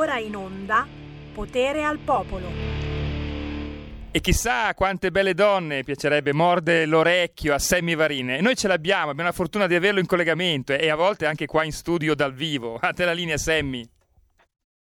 ora in onda Potere al Popolo. E chissà quante belle donne piacerebbe mordere l'orecchio a Sammy Varin. E noi ce l'abbiamo, abbiamo la fortuna di averlo in collegamento e a volte anche qua in studio dal vivo. A te la linea, Sammy.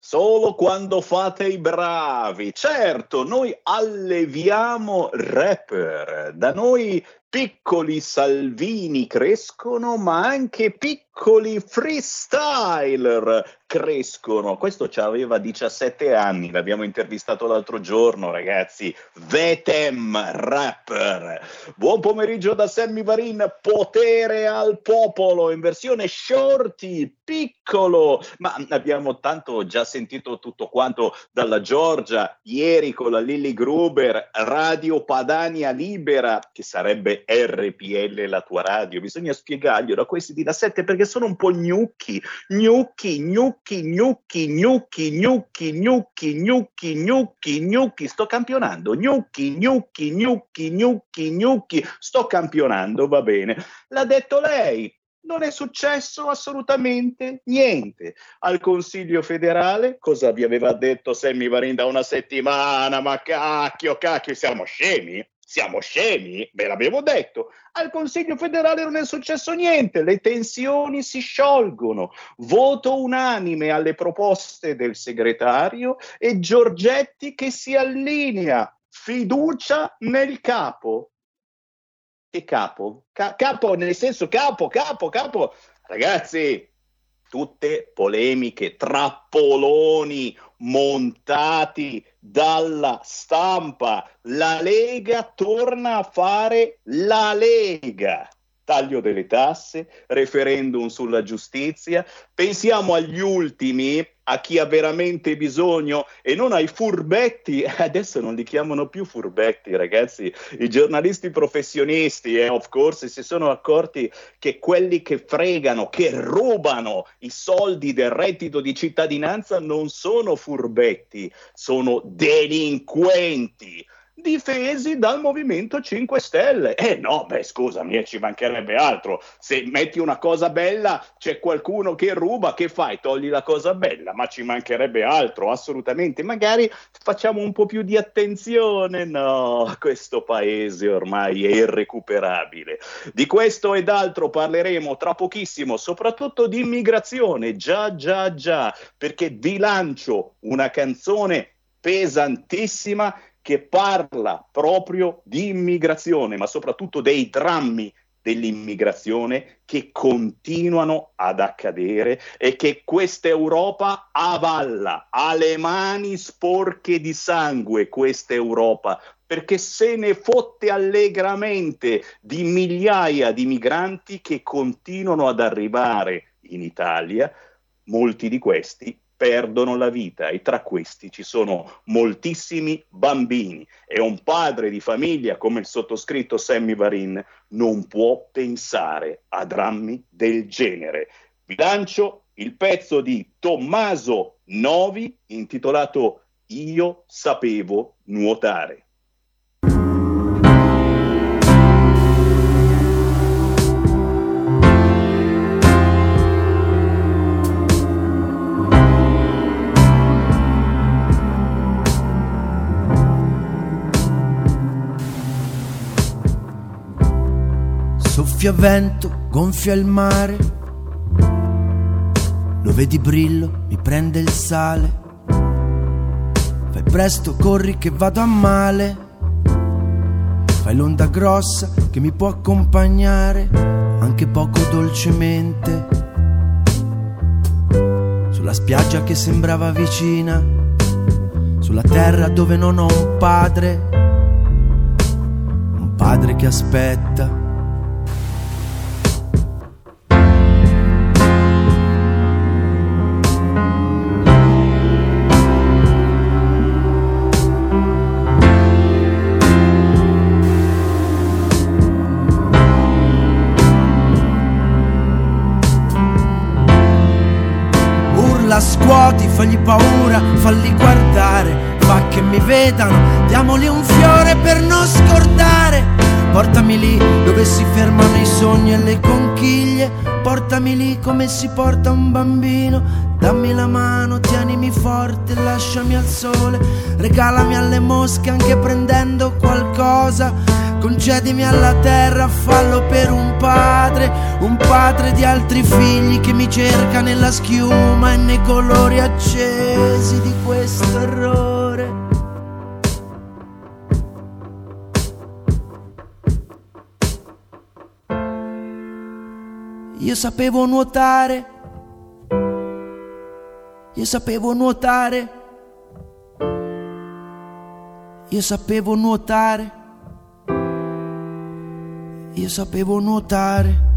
Solo quando fate i bravi. Certo, noi alleviamo rapper. Da noi piccoli Salvini crescono, ma anche piccoli freestyler crescono. Questo aveva 17 anni, l'abbiamo intervistato l'altro giorno, ragazzi. Vetem rapper. Buon pomeriggio da Sammy Varin, potere al popolo in versione shorty, piccolo. Ma abbiamo tanto già sentito tutto quanto dalla Giorgia ieri con la Lilly Gruber, Radio Padania Libera, che sarebbe RPL la tua radio, bisogna spiegarglielo a questi di da 7 perché sono un po' gnocchi, gnocchi, gnocchi, gnocchi, gnocchi, gnocchi, gnocchi, gnocchi, gnocchi, gnocchi, sto campionando, gnocchi, gnocchi, gnocchi, gnocchi, gnocchi, sto campionando, va bene. L'ha detto lei, non è successo assolutamente niente. Al Consiglio federale, cosa vi aveva detto Sammy Varin da una settimana? Ma cacchio, cacchio, siamo scemi? Siamo scemi? Ve l'avevo detto. Al Consiglio federale non è successo niente, le tensioni si sciolgono. Voto unanime alle proposte del segretario e Giorgetti che si allinea. Fiducia nel capo. Che capo? Ca- capo nel senso capo, capo, capo. Ragazzi, tutte polemiche, trappoloni montati dalla stampa. La Lega torna a fare la Lega taglio delle tasse, referendum sulla giustizia, pensiamo agli ultimi, a chi ha veramente bisogno e non ai furbetti, adesso non li chiamano più furbetti ragazzi, i giornalisti professionisti eh, of course si sono accorti che quelli che fregano, che rubano i soldi del reddito di cittadinanza non sono furbetti, sono delinquenti difesi dal Movimento 5 Stelle. Eh no, beh scusami, eh, ci mancherebbe altro. Se metti una cosa bella, c'è qualcuno che ruba, che fai? Togli la cosa bella, ma ci mancherebbe altro, assolutamente. Magari facciamo un po' più di attenzione. No, questo paese ormai è irrecuperabile. Di questo ed altro parleremo tra pochissimo, soprattutto di immigrazione. Già, già, già, perché vi lancio una canzone pesantissima che parla proprio di immigrazione, ma soprattutto dei drammi dell'immigrazione che continuano ad accadere e che questa Europa avalla, ha le mani sporche di sangue questa Europa, perché se ne fotte allegramente di migliaia di migranti che continuano ad arrivare in Italia, molti di questi perdono la vita e tra questi ci sono moltissimi bambini e un padre di famiglia come il sottoscritto Sammy Varin non può pensare a drammi del genere. Vi lancio il pezzo di Tommaso Novi intitolato Io sapevo nuotare. Soffia vento, gonfia il mare. Lo vedi brillo, mi prende il sale. Fai presto, corri che vado a male. Fai l'onda grossa che mi può accompagnare, anche poco dolcemente. Sulla spiaggia che sembrava vicina, sulla terra dove non ho un padre. Un padre che aspetta fagli paura, falli guardare, fa che mi vedano, diamoli un fiore per non scordare. Portami lì dove si fermano i sogni e le conchiglie, portami lì come si porta un bambino, Dammi la mano, tienimi forte, lasciami al sole, regalami alle mosche anche prendendo qualcosa. Concedimi alla terra, fallo per un padre, un padre di altri figli che mi cerca nella schiuma e nei colori accesi di questo errore. Io sapevo nuotare io sapevo nuotare. Io sapevo nuotare. Io sapevo nuotare.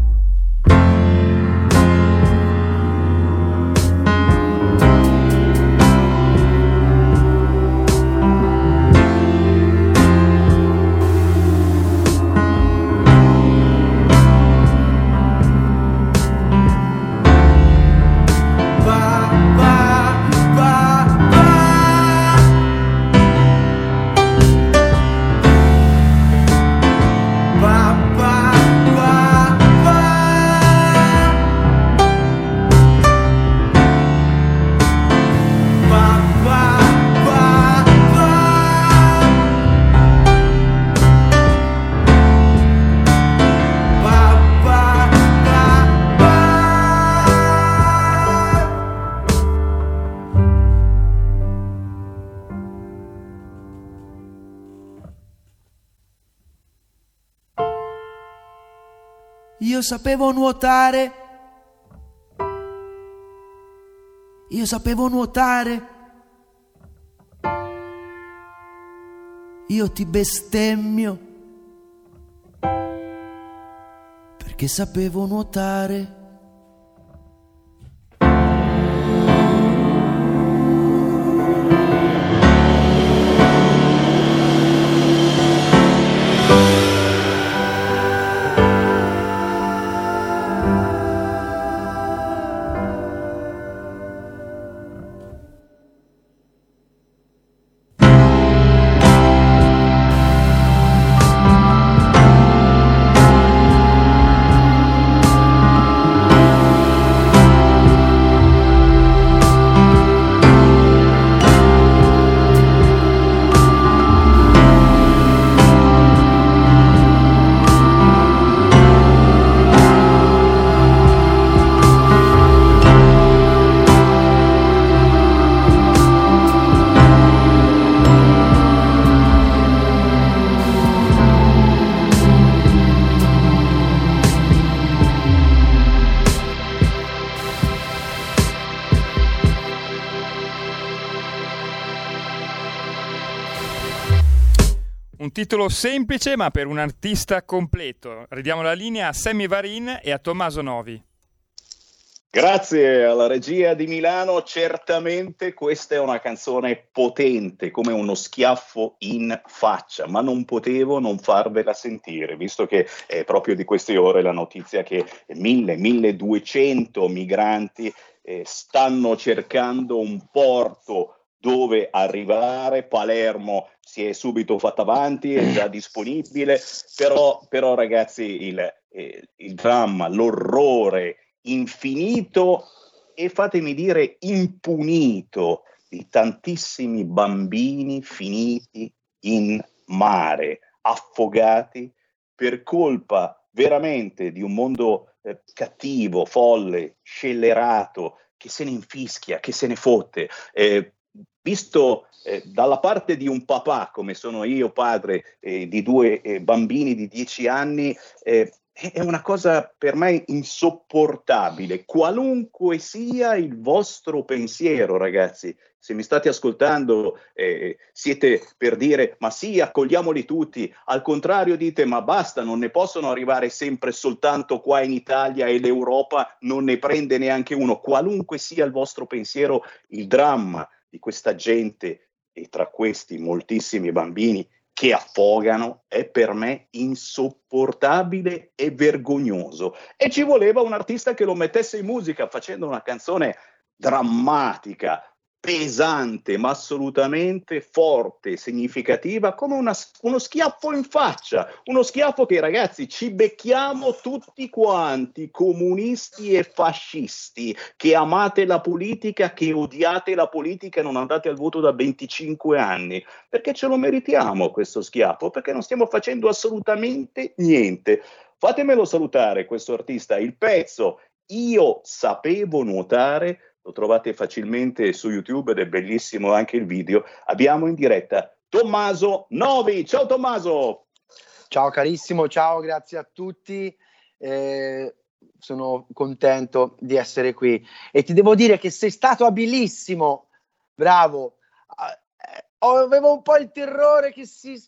Io sapevo nuotare. Io sapevo nuotare. Io ti bestemmio perché sapevo nuotare. Titolo semplice ma per un artista completo. Ridiamo la linea a Sammy Varin e a Tommaso Novi. Grazie alla regia di Milano, certamente questa è una canzone potente come uno schiaffo in faccia, ma non potevo non farvela sentire, visto che è proprio di queste ore la notizia che 1000-1200 migranti eh, stanno cercando un porto dove arrivare. Palermo si è subito fatta avanti, è già disponibile, però, però ragazzi il, eh, il dramma, l'orrore infinito e fatemi dire impunito di tantissimi bambini finiti in mare, affogati per colpa veramente di un mondo eh, cattivo, folle, scellerato, che se ne infischia, che se ne fotte. Eh, visto eh, dalla parte di un papà, come sono io, padre eh, di due eh, bambini di dieci anni, eh, è una cosa per me insopportabile, qualunque sia il vostro pensiero, ragazzi. Se mi state ascoltando, eh, siete per dire ma sì, accogliamoli tutti. Al contrario, dite ma basta, non ne possono arrivare sempre soltanto qua in Italia e l'Europa non ne prende neanche uno. Qualunque sia il vostro pensiero, il dramma di questa gente e tra questi moltissimi bambini che affogano è per me insopportabile e vergognoso. E ci voleva un artista che lo mettesse in musica facendo una canzone drammatica, pesante, ma assolutamente forte, significativa, come una, uno schiaffo in faccia, uno schiaffo che ragazzi ci becchiamo tutti quanti, comunisti e fascisti, che amate la politica, che odiate la politica e non andate al voto da 25 anni, perché ce lo meritiamo questo schiaffo, perché non stiamo facendo assolutamente niente. Fatemelo salutare questo artista, il pezzo. Io sapevo nuotare lo trovate facilmente su YouTube ed è bellissimo anche il video. Abbiamo in diretta Tommaso Novi. Ciao Tommaso! Ciao carissimo, ciao, grazie a tutti. Eh, sono contento di essere qui e ti devo dire che sei stato abilissimo, bravo. Eh, avevo un po' il terrore che si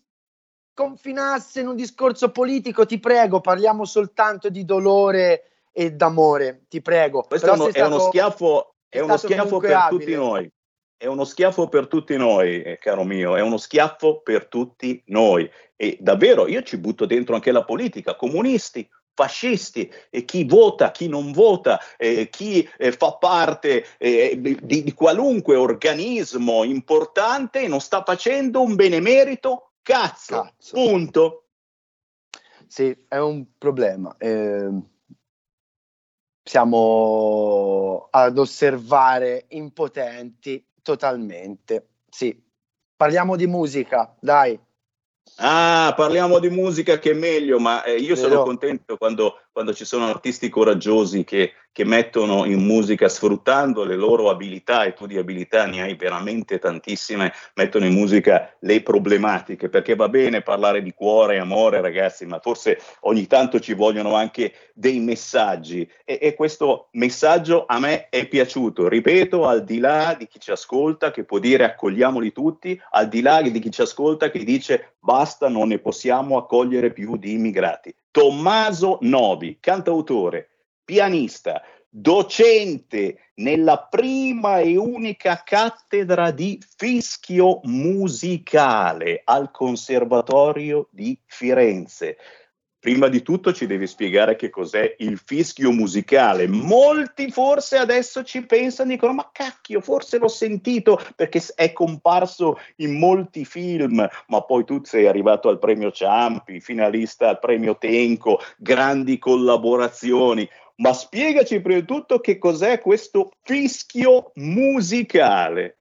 confinasse in un discorso politico, ti prego, parliamo soltanto di dolore e d'amore, ti prego. Questo è uno, è uno schiaffo è, uno schiaffo per tutti noi. È uno schiaffo per tutti noi, eh, caro mio, è uno schiaffo per tutti noi. E davvero io ci butto dentro anche la politica, comunisti, fascisti, e chi vota, chi non vota, eh, chi eh, fa parte eh, di, di, qualunque organismo importante non sta facendo un benemerito, cazzo, cazzo. punto. Sì, è un problema. Eh, siamo ad osservare impotenti totalmente. Sì, parliamo di musica, dai. Ah, parliamo di musica che è meglio, ma eh, io Vero. sono contento quando, quando, ci sono artisti coraggiosi che, che, mettono in musica, sfruttando le loro abilità, e tu di abilità ne hai veramente tantissime, mettono in musica le problematiche, perché va bene parlare di cuore e amore, ragazzi, ma forse ogni tanto ci vogliono anche dei messaggi e, e questo messaggio a me è piaciuto, ripeto, al di là di chi ci ascolta, che può dire accogliamoli tutti, al di là di chi ci ascolta che dice basta, non ne possiamo accogliere più di immigrati. Tommaso Novi, cantautore, pianista, docente nella prima e unica cattedra di fischio musicale al Conservatorio di Firenze. Prima di tutto ci devi spiegare che cos'è il fischio musicale. Molti forse adesso ci pensano e dicono: Ma cacchio, forse l'ho sentito perché è comparso in molti film. Ma poi tu sei arrivato al premio Ciampi, finalista al premio Tenco, grandi collaborazioni. Ma spiegaci prima di tutto che cos'è questo fischio musicale.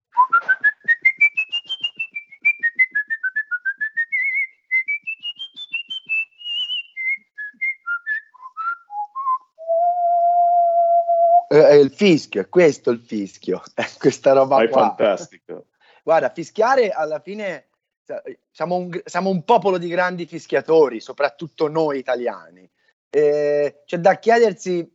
È il fischio, è questo il fischio, è questa roba è qua. fantastico. Guarda, fischiare alla fine siamo un, siamo un, popolo di grandi fischiatori, soprattutto noi italiani. Eh, c'è da chiedersi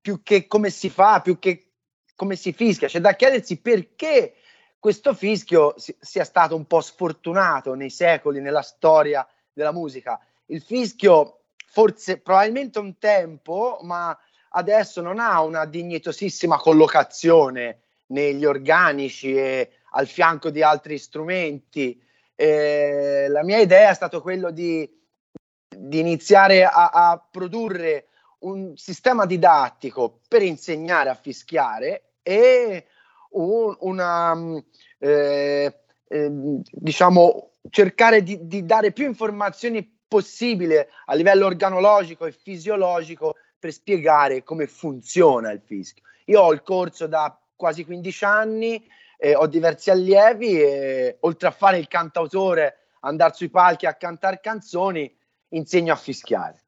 più che come si fa, più che come si fischia, c'è da chiedersi perché questo fischio si, sia stato un po' sfortunato nei secoli, nella storia della musica. Il fischio forse probabilmente un tempo, ma adesso non ha una dignitosissima collocazione negli organici e al fianco di altri strumenti. Eh, la mia idea è stata quella di, di iniziare a, a, produrre un sistema didattico per insegnare a fischiare e un, una, eh, eh, diciamo, cercare di, di dare più informazioni possibile a livello organologico e fisiologico per spiegare come funziona il fischio. Io ho il corso da quasi 15 anni, eh, ho diversi allievi e oltre a fare il cantautore, andare sui palchi a cantare canzoni, insegno a fischiare.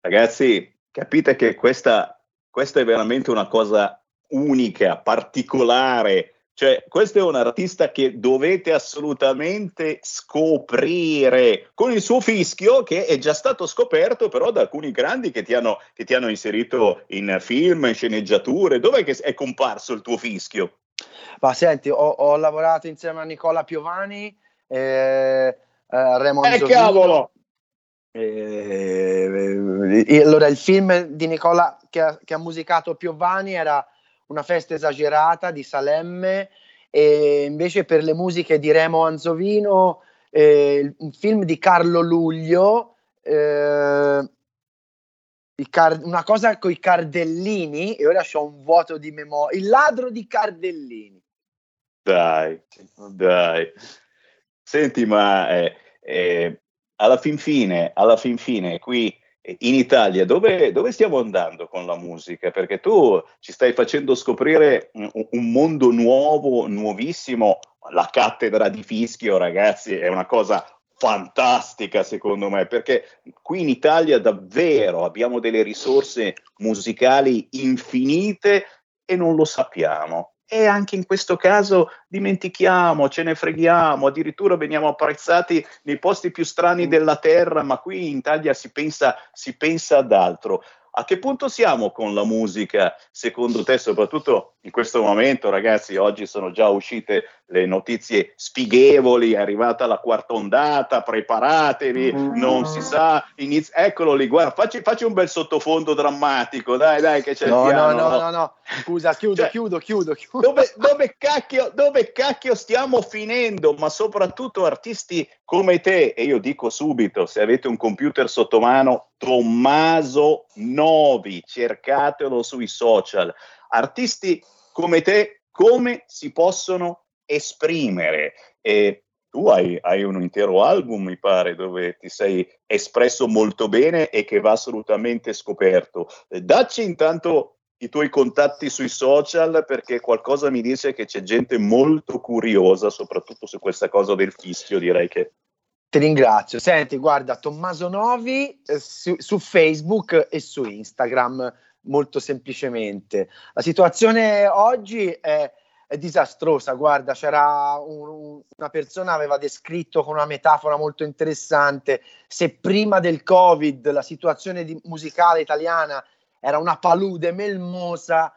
Ragazzi, capite che questa, questa è veramente una cosa unica, particolare cioè, questo è un artista che dovete assolutamente scoprire con il suo fischio che è già stato scoperto però da alcuni grandi che ti hanno, che ti hanno inserito in film, in sceneggiature. Dov'è che è comparso il tuo fischio? Ma senti, ho, ho lavorato insieme a Nicola Piovani, eh, a Remo Eh, cavolo! Eh, eh, allora, il film di Nicola che ha, che ha musicato Piovani era una festa esagerata di Salemme e invece per le musiche di Remo Anzovino eh, un film di Carlo Luglio eh, car- una cosa con i cardellini e ora ho un vuoto di memoria. Il ladro di cardellini. Dai, dai. Senti, ma eh, eh, alla fin fine, alla fin fine, qui in Italia, dove, dove, stiamo andando con la musica? Perché tu ci stai facendo scoprire un, mondo nuovo, nuovissimo. La cattedra di Fischio, ragazzi, è una cosa fantastica secondo me, perché qui in Italia davvero abbiamo delle risorse musicali infinite e non lo sappiamo e anche in questo caso dimentichiamo, ce ne freghiamo, addirittura veniamo apprezzati nei posti più strani della terra, ma qui in Italia si pensa, si pensa ad altro. A che punto siamo con la musica, secondo te, soprattutto in questo momento, ragazzi? Oggi sono già uscite le notizie spighevoli, è arrivata la quarta ondata, preparatevi, non si sa, inizia, eccolo lì, guarda, facci, facci, un bel sottofondo drammatico, dai, dai, che c'è no, il piano. No, no, no, no, scusa, chiudo, cioè, chiudo, chiudo, chiudo. Dove, dove, cacchio, dove cacchio stiamo finendo? Ma soprattutto artisti come te, e io dico subito, se avete un computer sotto mano, Tommaso Novi, cercatelo sui social. Artisti come te, come si possono esprimere. E tu hai, hai, un intero album, mi pare, dove ti sei espresso molto bene e che va assolutamente scoperto. Dacci intanto i tuoi contatti sui social perché qualcosa mi dice che c'è gente molto curiosa, soprattutto su questa cosa del fischio, direi che... Ti ringrazio. Senti, guarda, Tommaso Novi eh, su, su Facebook e su Instagram, molto semplicemente. La situazione oggi è è disastrosa. Guarda, c'era un, una persona aveva descritto con una metafora molto interessante. Se prima del Covid la situazione di, musicale italiana era una palude melmosa,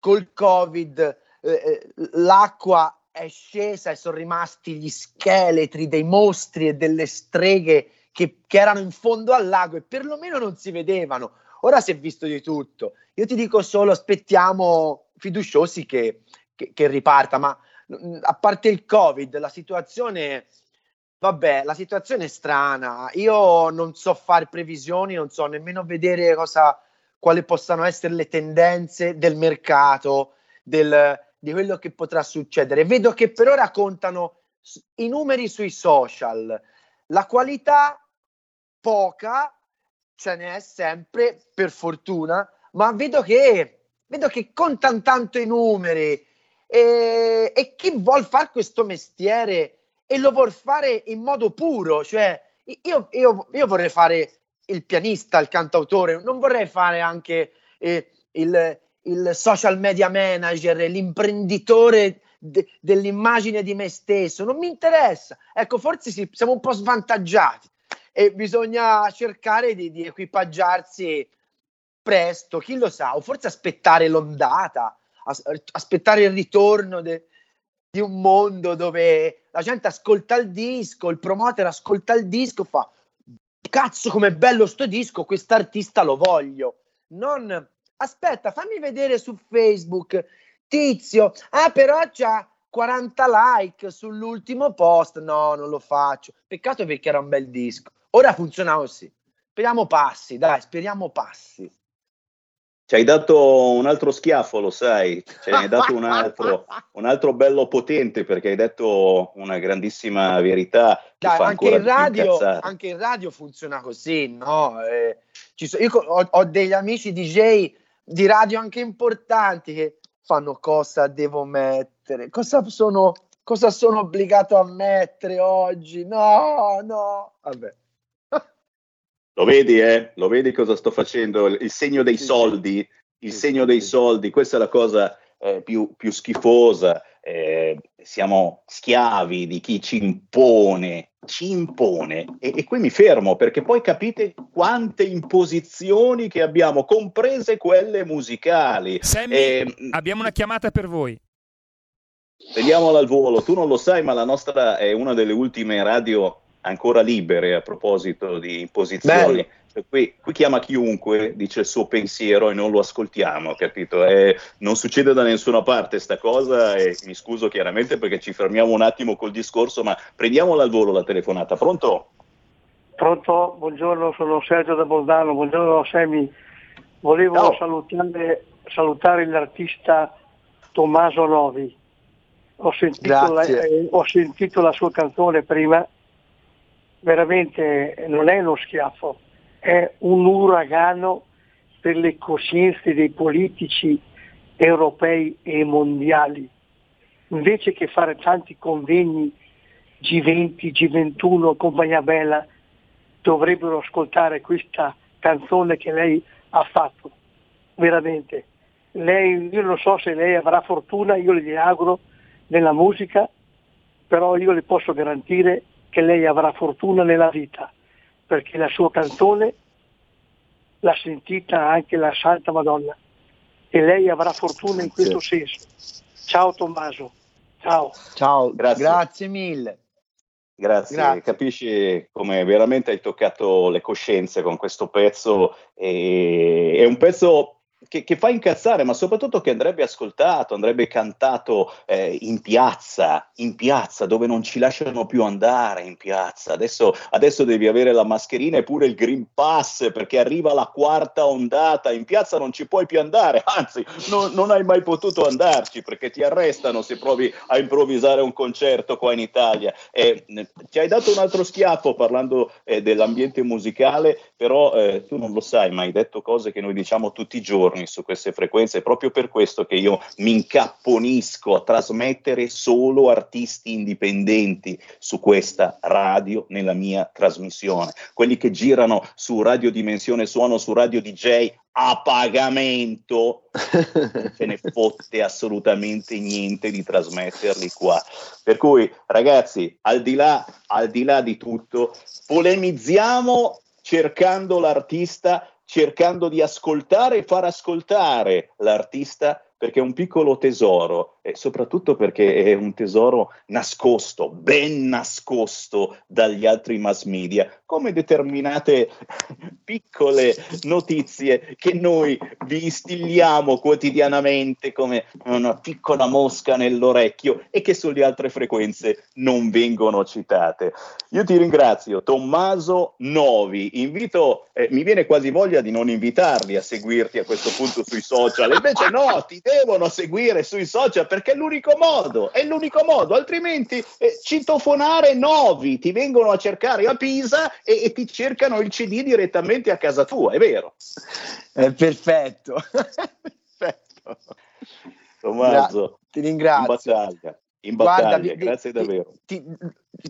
col Covid eh, eh, l'acqua è scesa e sono rimasti gli scheletri dei mostri e delle streghe che, che erano in fondo al lago e perlomeno non si vedevano. Ora si è visto di tutto. Io ti dico solo aspettiamo fiduciosi che che, che riparta, ma mm, a parte il Covid, la situazione vabbè, la situazione è strana. Io non so fare previsioni, non so nemmeno vedere cosa, quali possano essere le tendenze del mercato, del, di quello che potrà succedere. Vedo che per ora contano i numeri sui social, la qualità poca, ce n'è sempre, per fortuna, ma vedo che, vedo che contano tanto i numeri e, e chi vuol fare questo mestiere e lo vuol fare in modo puro, cioè io, io, io vorrei fare il pianista, il cantautore, non vorrei fare anche eh, il, il, social media manager, l'imprenditore de, dell'immagine di me stesso, non mi interessa. Ecco, forse sì, siamo un po' svantaggiati e bisogna cercare di, di equipaggiarsi presto, chi lo sa, o forse aspettare l'ondata aspettare il ritorno de- di un mondo dove la gente ascolta il disco, il promoter ascolta il disco, fa cazzo com'è bello sto disco, quest'artista lo voglio. Non aspetta, fammi vedere su Facebook Tizio, ah però c'ha 40 like sull'ultimo post. No, non lo faccio. Peccato perché era un bel disco. Ora funziona così. Speriamo passi, dai, speriamo passi. Ci hai dato un altro schiaffo, lo sai, ci hai dato un altro, un altro bello potente perché hai detto una grandissima verità. Dai, anche, in radio, anche in radio funziona così, no? Eh, so, io ho, ho, degli amici DJ di radio anche importanti che fanno cosa devo mettere, cosa sono, cosa sono obbligato a mettere oggi, no, no, vabbè. Lo vedi, eh? Lo vedi cosa sto facendo? Il segno dei soldi, il segno dei soldi, questa è la cosa eh, più, più, schifosa. Eh, siamo schiavi di chi ci impone, ci impone. E, e, qui mi fermo perché poi capite quante imposizioni che abbiamo, comprese quelle musicali. Sammy, eh, abbiamo una chiamata per voi. Vediamola al volo. Tu non lo sai, ma la nostra è una delle ultime radio ancora libere a proposito di imposizioni. Cioè, qui, qui, chiama chiunque, dice il suo pensiero e non lo ascoltiamo, capito? E non succede da nessuna parte sta cosa e mi scuso chiaramente perché ci fermiamo un attimo col discorso, ma prendiamola al volo la telefonata. Pronto? Pronto, buongiorno, sono Sergio da Boldano, buongiorno Semi. Volevo salutare, salutare, l'artista Tommaso Novi. Ho sentito, la, eh, ho sentito la sua canzone prima, veramente non è uno schiaffo, è un uragano per le coscienze dei politici europei e mondiali. Invece che fare tanti convegni G20, G21, compagnia bella, dovrebbero ascoltare questa canzone che lei ha fatto, veramente. Lei, io non so se lei avrà fortuna, io le auguro nella musica, però io le posso garantire che lei avrà fortuna nella vita, perché la sua canzone l'ha sentita anche la Santa Madonna e lei avrà fortuna in questo senso. Ciao Tommaso, ciao. Ciao, grazie, grazie mille. Grazie. Grazie. capisci come veramente hai toccato le coscienze con questo pezzo. E, è un pezzo che, che, fa incazzare, ma soprattutto che andrebbe ascoltato, andrebbe cantato eh, in piazza, in piazza, dove non ci lasciano più andare in piazza. Adesso, adesso, devi avere la mascherina e pure il Green Pass perché arriva la quarta ondata, in piazza non ci puoi più andare, anzi non, non hai mai potuto andarci perché ti arrestano se provi a improvvisare un concerto qua in Italia. Eh, ci hai dato un altro schiaffo parlando eh, dell'ambiente musicale, però eh, tu non lo sai, ma hai detto cose che noi diciamo tutti i giorni giorni su queste frequenze, è proprio per questo che io mi incapponisco a trasmettere solo artisti indipendenti su questa radio nella mia trasmissione. Quelli che girano su Radio Dimensione Suono, su Radio DJ a pagamento, se ne fotte assolutamente niente di trasmetterli qua. Per cui, ragazzi, al di là, al di, là di tutto, polemizziamo cercando l'artista cercando di ascoltare e far ascoltare l'artista perché è un piccolo tesoro e soprattutto perché è un tesoro nascosto, ben nascosto dagli altri mass media, come determinate piccole notizie che noi vi instilliamo quotidianamente come una piccola mosca nell'orecchio e che sulle altre frequenze non vengono citate. Io ti ringrazio, Tommaso Novi, invito, eh, mi viene quasi voglia di non invitarli a seguirti a questo punto sui social, invece no, ti devono seguire sui social perché è l'unico modo, è l'unico modo, altrimenti eh, citofonare Novi, ti vengono a cercare a Pisa e, e, ti cercano il CD direttamente a casa tua, è vero? È perfetto. perfetto. Tommaso, ti ringrazio. In battaglia. Guarda, grazie ti, davvero. Ti,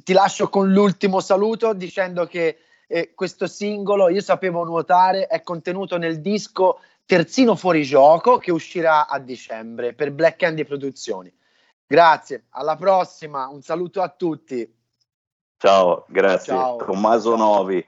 ti, lascio con l'ultimo saluto dicendo che eh, questo singolo, io sapevo nuotare, è contenuto nel disco Terzino fuori gioco che uscirà a dicembre per Black Candy Produzioni. Grazie, alla prossima, un saluto a tutti. Ciao, grazie. Ciao. Tommaso Novi.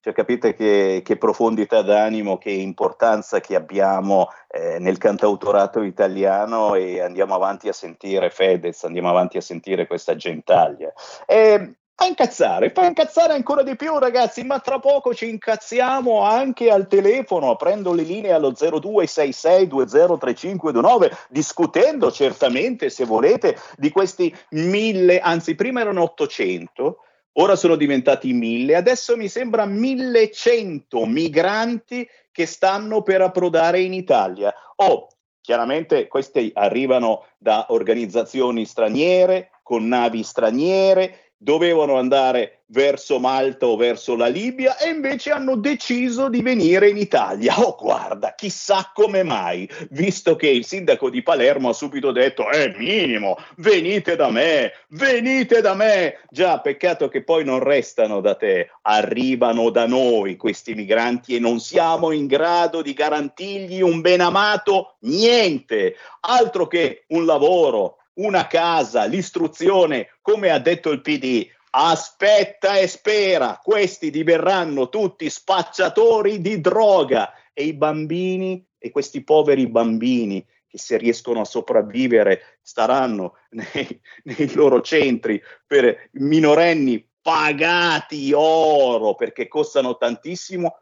Cioè, capite che, che, profondità d'animo, che importanza che abbiamo eh, nel cantautorato italiano e andiamo avanti a sentire Fedez, andiamo avanti a sentire questa gentaglia. E Fa incazzare, fa incazzare ancora di più ragazzi, ma tra poco ci incazziamo anche al telefono, prendo le linee allo 0266203529, discutendo certamente, se volete, di questi mille, anzi prima erano 800, ora sono diventati mille, adesso mi sembra 1100 migranti che stanno per approdare in Italia. Oh, chiaramente questi arrivano da organizzazioni straniere, con navi straniere, dovevano andare verso Malta o verso la Libia e invece hanno deciso di venire in Italia. Oh, guarda, chissà come mai, visto che il sindaco di Palermo ha subito detto: è minimo, venite da me, venite da me. Già, peccato che poi non restano da te, arrivano da noi questi migranti e non siamo in grado di garantirgli un ben amato niente, altro che un lavoro, una casa, l'istruzione, come ha detto il PD. Aspetta e spera, questi diverranno tutti spacciatori di droga e i bambini e questi poveri bambini che se riescono a sopravvivere staranno nei, nei loro centri per minorenni pagati oro perché costano tantissimo,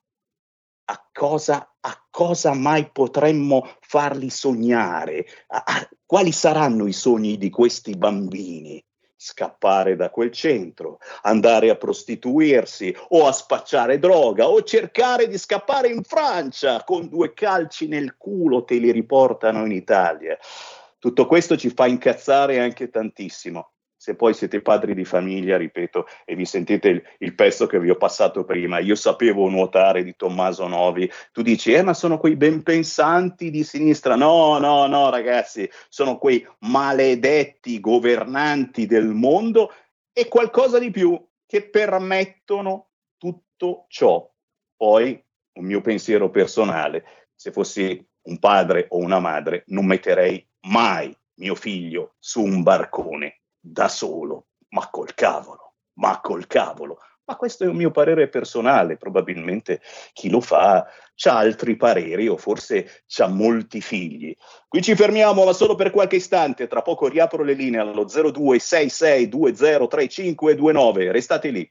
a cosa, a cosa mai potremmo farli sognare? A, a, quali saranno i sogni di questi bambini? scappare da quel centro, andare a prostituirsi o a spacciare droga o cercare di scappare in Francia con due calci nel culo te li riportano in Italia. Tutto questo ci fa incazzare anche tantissimo se poi siete padri di famiglia, ripeto, e vi sentite il, il, pezzo che vi ho passato prima, io sapevo nuotare di Tommaso Novi, tu dici, eh ma sono quei ben pensanti di sinistra, no, no, no ragazzi, sono quei maledetti governanti del mondo e qualcosa di più che permettono tutto ciò. Poi, un mio pensiero personale, se fossi un padre o una madre, non metterei mai mio figlio su un barcone da solo, ma col cavolo, ma col cavolo. Ma questo è un mio parere personale, probabilmente chi lo fa ha altri pareri o forse ha molti figli. Qui ci fermiamo, ma solo per qualche istante, tra poco riapro le linee allo 0266203529, restate lì.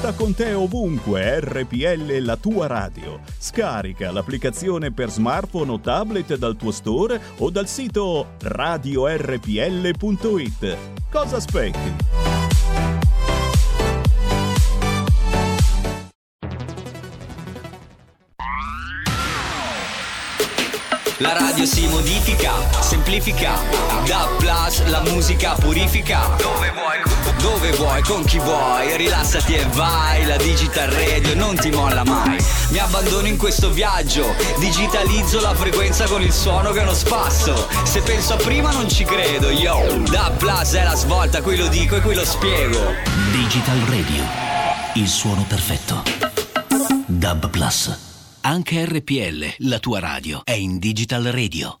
Porta con te ovunque RPL la tua radio. Scarica l'applicazione per smartphone o tablet dal tuo store o dal sito radiorpl.it. Cosa aspetti? La radio si modifica, semplifica, da plus la musica purifica. Dove vuoi, dove vuoi, con chi vuoi, rilassati e vai. La digital radio non ti molla mai. Mi abbandono in questo viaggio, digitalizzo la frequenza con il suono che non spasso. Se penso a prima non ci credo, yo. Da plus è la svolta, qui lo dico e qui lo spiego. Digital Radio, il suono perfetto. Dub Plus. Anche RPL, la tua radio, è in Digital Radio.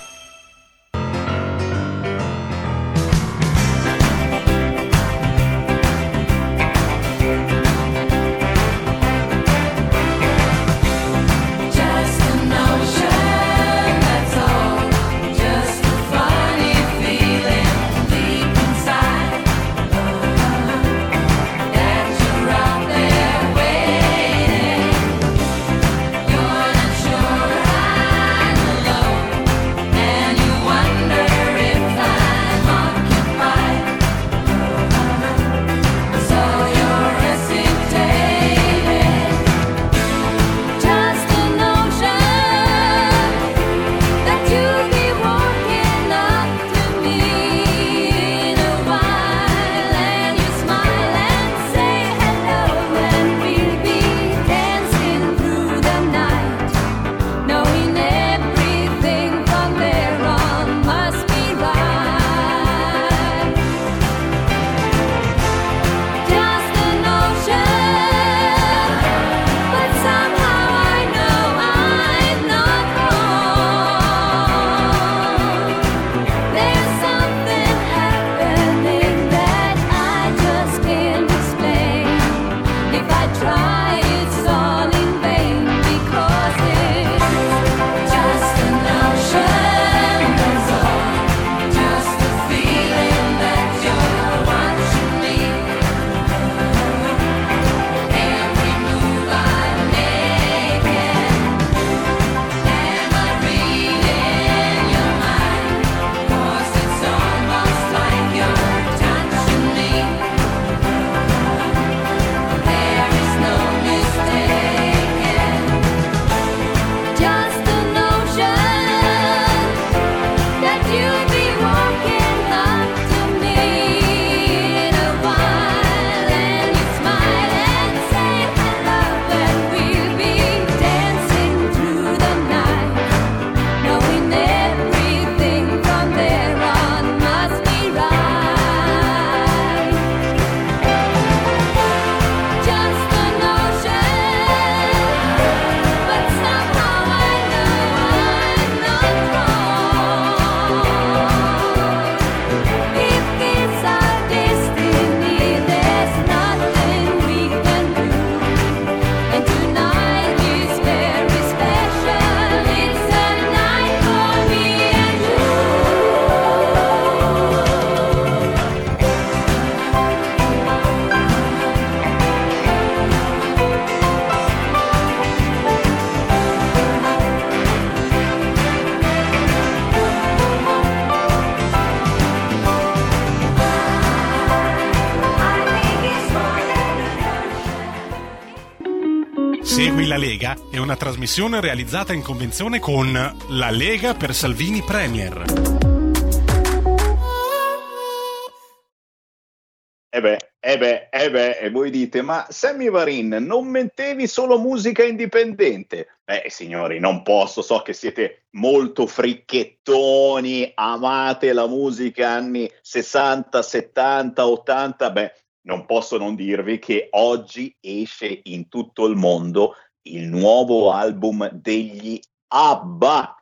Una trasmissione realizzata in convenzione con La Lega per Salvini Premier. E beh, e beh, e beh, e voi dite, ma Sammy Varin, non mettevi solo musica indipendente? Beh, signori, non posso, so che siete molto fricchettoni, amate la musica anni 60, 70, 80, beh, non posso non dirvi che oggi esce in tutto il mondo il nuovo album degli ABBA.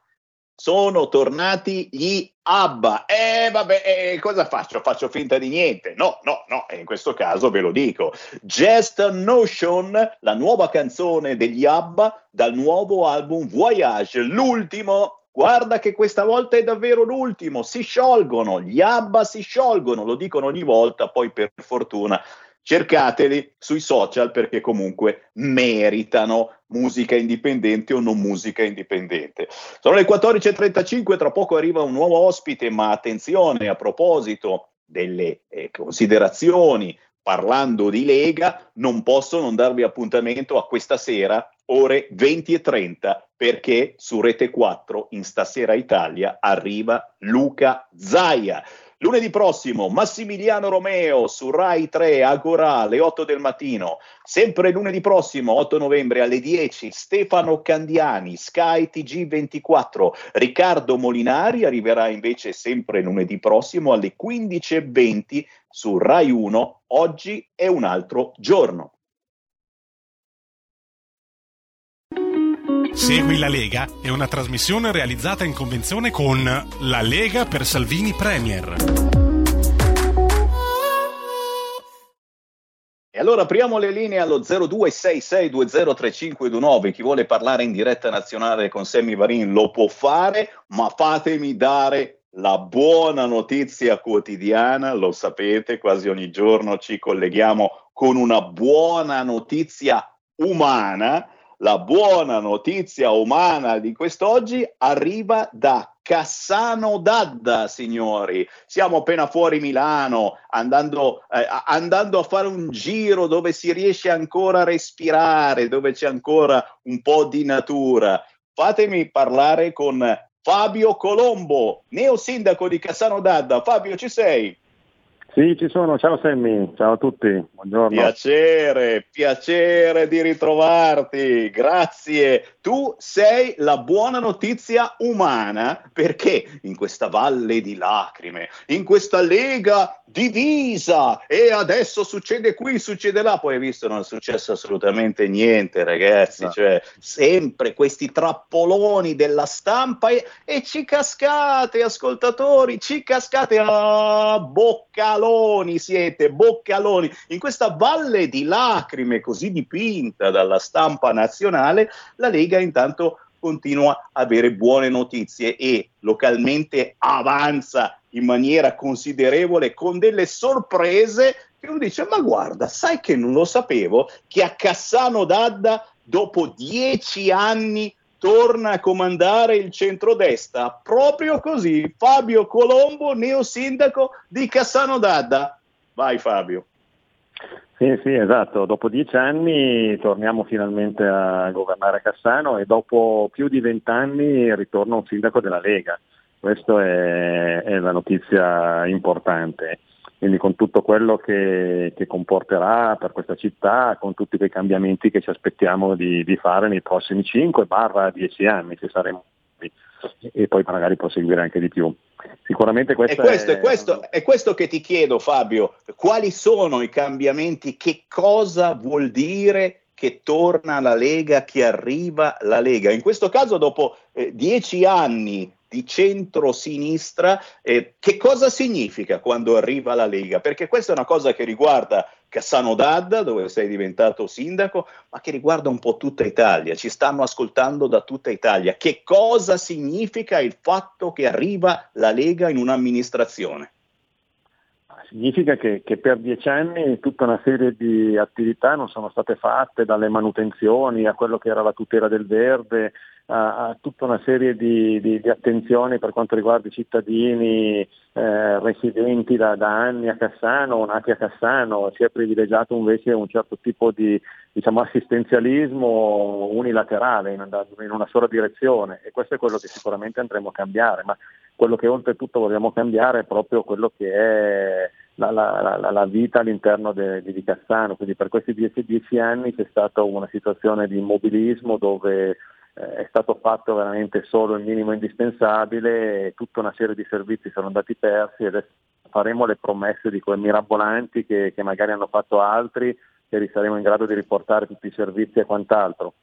Sono tornati gli ABBA. E eh, vabbè, eh, cosa faccio? Faccio finta di niente? No, no, no, in questo caso ve lo dico. Just Notion, la nuova canzone degli ABBA dal nuovo album Voyage, l'ultimo Guarda che questa volta è davvero l'ultimo, si sciolgono, gli ABBA si sciolgono, lo dicono ogni volta, poi per fortuna cercateli sui social perché comunque meritano musica indipendente o non musica indipendente. Sono le 14.35, tra poco arriva un nuovo ospite, ma attenzione a proposito delle eh, considerazioni parlando di Lega, non posso non darvi appuntamento a questa sera, ore 20 e 30, perché su Rete 4 in Stasera Italia arriva Luca Zaia. Lunedì prossimo Massimiliano Romeo su Rai 3 Agora alle 8 del mattino. Sempre lunedì prossimo 8 novembre alle 10 Stefano Candiani Sky TG24. Riccardo Molinari arriverà invece sempre lunedì prossimo alle 15.20 su Rai 1. Oggi è un altro giorno. Segui la Lega è una trasmissione realizzata in convenzione con La Lega per Salvini Premier. E allora apriamo le linee allo 0266203529. Chi vuole parlare in diretta nazionale con Sammy Varin lo può fare, ma fatemi dare la buona notizia quotidiana. Lo sapete, quasi ogni giorno ci colleghiamo con una buona notizia umana la buona notizia umana di quest'oggi arriva da Cassano d'Adda, signori. Siamo appena fuori Milano, andando, eh, andando, a fare un giro dove si riesce ancora a respirare, dove c'è ancora un po' di natura. Fatemi parlare con Fabio Colombo, neo sindaco di Cassano d'Adda. Fabio, ci sei? Sì, ci sono. Ciao Sammy, ciao a tutti. Buongiorno. Piacere, piacere di ritrovarti. Grazie. Tu sei la buona notizia umana perché in questa valle di lacrime, in questa lega divisa e adesso succede qui, succede là, poi hai visto non è successo assolutamente niente ragazzi, no. cioè sempre questi trappoloni della stampa e, e ci cascate ascoltatori, ci cascate a ah, boccaloni siete, boccaloni, in questa valle di lacrime così dipinta dalla stampa nazionale, la Lega intanto continua a avere buone notizie e localmente avanza in maniera considerevole con delle sorprese che uno dice ma guarda sai che non lo sapevo? Che a Cassano d'Adda dopo dieci anni torna a comandare il centrodestra. Proprio così Fabio Colombo neo sindaco di Cassano d'Adda. Vai Fabio sì, sì, esatto. Dopo dieci anni torniamo finalmente a governare Cassano e dopo più di vent'anni ritorna un sindaco della Lega. Questa è, è, la notizia importante. Quindi con tutto quello che, che, comporterà per questa città, con tutti quei cambiamenti che ci aspettiamo di, di fare nei prossimi 5-10 anni, se saremo e poi magari proseguire anche di più. Sicuramente questo, è questo, è... È, questo, è questo che ti chiedo Fabio, quali sono i cambiamenti, che cosa vuol dire che torna la Lega, che arriva la Lega? In questo caso dopo eh, dieci anni di centro-sinistra, eh, che cosa significa quando arriva la Lega? Perché questa è una cosa che riguarda Cassano d'Adda, dove sei diventato sindaco, ma che riguarda un po' tutta Italia. Ci stanno ascoltando da tutta Italia. Che cosa significa il fatto che arriva la Lega in un'amministrazione? significa che, che, per dieci anni tutta una serie di attività non sono state fatte, dalle manutenzioni a quello che era la tutela del verde, a, tutta una serie di, di, di, attenzioni per quanto riguarda i cittadini, eh, residenti da, da, anni a Cassano, nati a Cassano, si è privilegiato invece un certo tipo di diciamo, assistenzialismo unilaterale in, in, una sola direzione e questo è quello che sicuramente andremo a cambiare, ma quello che oltretutto vogliamo cambiare è proprio quello che è la, la, la, la vita all'interno de, di Cassano, quindi per questi dieci, dieci anni c'è stata una situazione di immobilismo dove è stato fatto veramente solo il minimo indispensabile tutta una serie di servizi sono andati persi e faremo le promesse di quei mirabolanti che, che magari hanno fatto altri e saremo in grado di riportare tutti i servizi e quant'altro.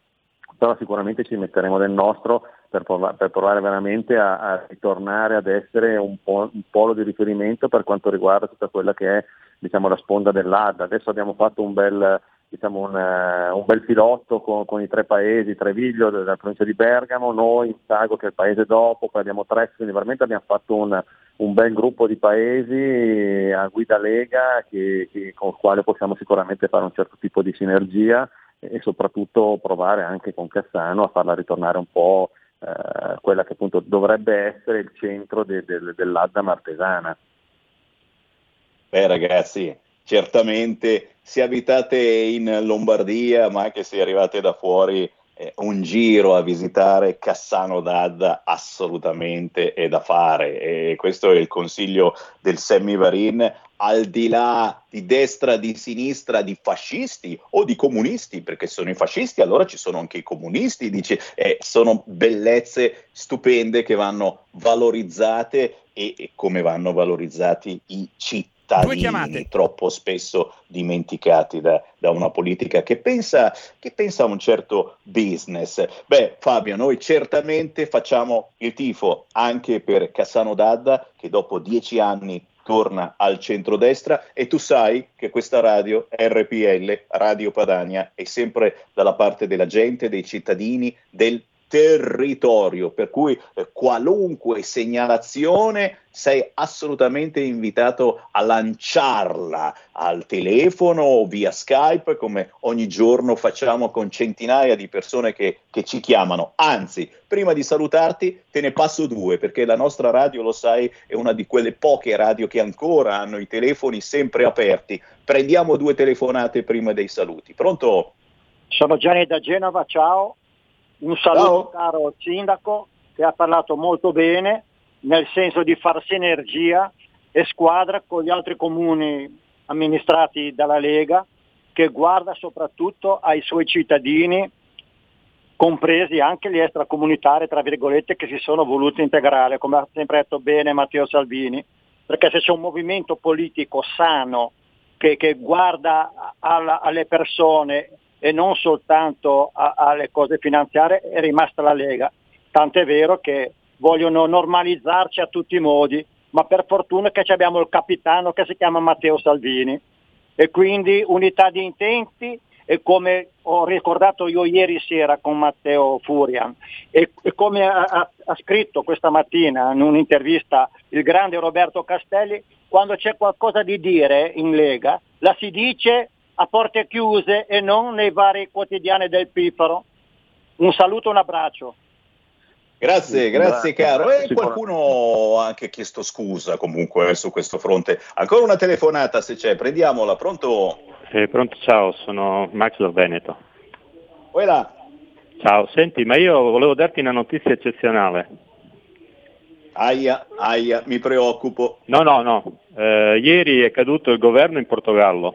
Però sicuramente ci metteremo del nostro per, provare, per provare veramente a, a, ritornare ad essere un, po', un, polo di riferimento per quanto riguarda tutta quella che è diciamo, la sponda dell'AD. Adesso abbiamo fatto un bel, diciamo, un, uh, un bel filotto con, con, i tre paesi, Treviglio della provincia di Bergamo, noi Sago che è il paese dopo, poi abbiamo tre, quindi veramente abbiamo fatto un, un bel gruppo di paesi a guida Lega che, che, con il quale possiamo sicuramente fare un certo tipo di sinergia e soprattutto provare anche con Cassano a farla ritornare un po' eh, quella che appunto dovrebbe essere il centro de, de, dell'Adda martesana. Beh ragazzi, certamente se abitate in Lombardia, ma anche se arrivate da fuori, eh, un giro a visitare Cassano d'Adda assolutamente è da fare. E questo è il consiglio del Sammy Varin al di là di destra, di sinistra, di fascisti o di comunisti, perché sono i fascisti, allora ci sono anche i comunisti, dice, eh, sono bellezze stupende che vanno valorizzate e, e come vanno valorizzati i cittadini cittadini troppo spesso dimenticati da, da una politica che pensa, che pensa, a un certo business. Beh, Fabio, noi certamente facciamo il tifo anche per Cassano Dadda, che dopo dieci anni torna al centrodestra e tu sai che questa radio RPL, Radio Padania, è sempre dalla parte della gente, dei cittadini, del territorio, per cui eh, qualunque segnalazione sei assolutamente invitato a lanciarla al telefono o via Skype, come ogni giorno facciamo con centinaia di persone che, che ci chiamano. Anzi, prima di salutarti, te ne passo due, perché la nostra radio, lo sai, è una di quelle poche radio che ancora hanno i telefoni sempre aperti. Prendiamo due telefonate prima dei saluti. Pronto? Sono Gianni da Genova, ciao. Un saluto Ciao. caro sindaco che ha parlato molto bene nel senso di far sinergia e squadra con gli altri comuni amministrati dalla Lega che guarda soprattutto ai suoi cittadini compresi anche gli extracomunitari, tra virgolette, che si sono voluti integrare, come ha sempre detto bene Matteo Salvini, perché se c'è un movimento politico sano che, che guarda alla, alle persone e non soltanto a, alle cose finanziarie è rimasta la Lega. Tant'è vero che vogliono normalizzarci a tutti i modi, ma per fortuna che abbiamo il capitano che si chiama Matteo Salvini e quindi unità di intenti e come ho ricordato io ieri sera con Matteo Furian e, e come ha, ha, ha, scritto questa mattina in un'intervista il grande Roberto Castelli, quando c'è qualcosa di dire in Lega la si dice a porte chiuse e non nei vari quotidiani del Pifaro. Un saluto un abbraccio. Grazie, grazie caro. E qualcuno ha anche chiesto scusa comunque su questo fronte. Ancora una telefonata se c'è, prendiamola. Pronto? Eh, pronto, ciao, sono Max del Veneto. Voilà. Ciao, senti, ma io volevo darti una notizia eccezionale. Aia, aia, mi preoccupo. No, no, no. Eh, ieri è caduto il governo in Portogallo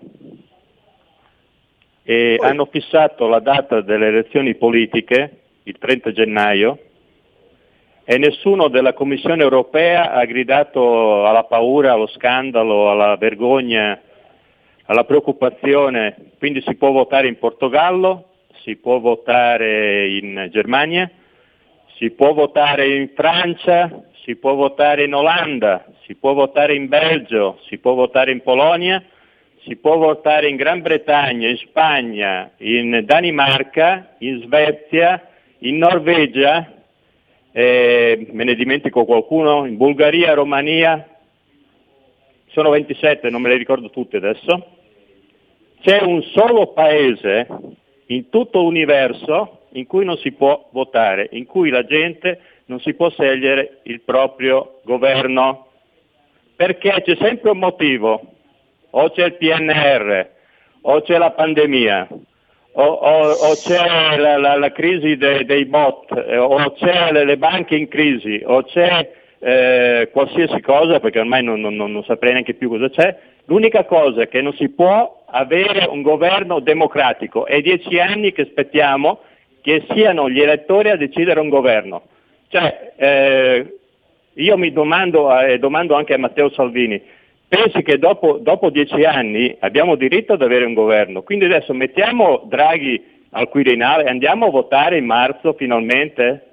e Poi. hanno fissato la data delle elezioni politiche, il 30 gennaio, e nessuno della Commissione europea ha gridato alla paura, allo scandalo, alla vergogna, alla preoccupazione. Quindi si può votare in Portogallo, si può votare in Germania, si può votare in Francia, si può votare in Olanda, si può votare in Belgio, si può votare in Polonia si può votare in Gran Bretagna, in Spagna, in Danimarca, in Svezia, in Norvegia, eh, me ne dimentico qualcuno, in Bulgaria, Romania, sono 27, non me le ricordo tutte adesso. C'è un solo paese in tutto l'universo in cui non si può votare, in cui la gente non si può scegliere il proprio governo. Perché c'è sempre un motivo, o c'è il PNR, o c'è la pandemia, o, o, o c'è la, la, la crisi de, dei bot, eh, o c'è le, le, banche in crisi, o c'è eh, qualsiasi cosa, perché ormai non, non, non saprei neanche più cosa c'è, l'unica cosa è che non si può avere un governo democratico. È dieci anni che aspettiamo che siano gli elettori a decidere un governo. Cioè, eh, io mi domando, e eh, domando anche a Matteo Salvini, pensi che dopo, dopo, dieci anni abbiamo diritto ad avere un governo? Quindi adesso mettiamo Draghi al Quirinale e andiamo a votare in marzo finalmente?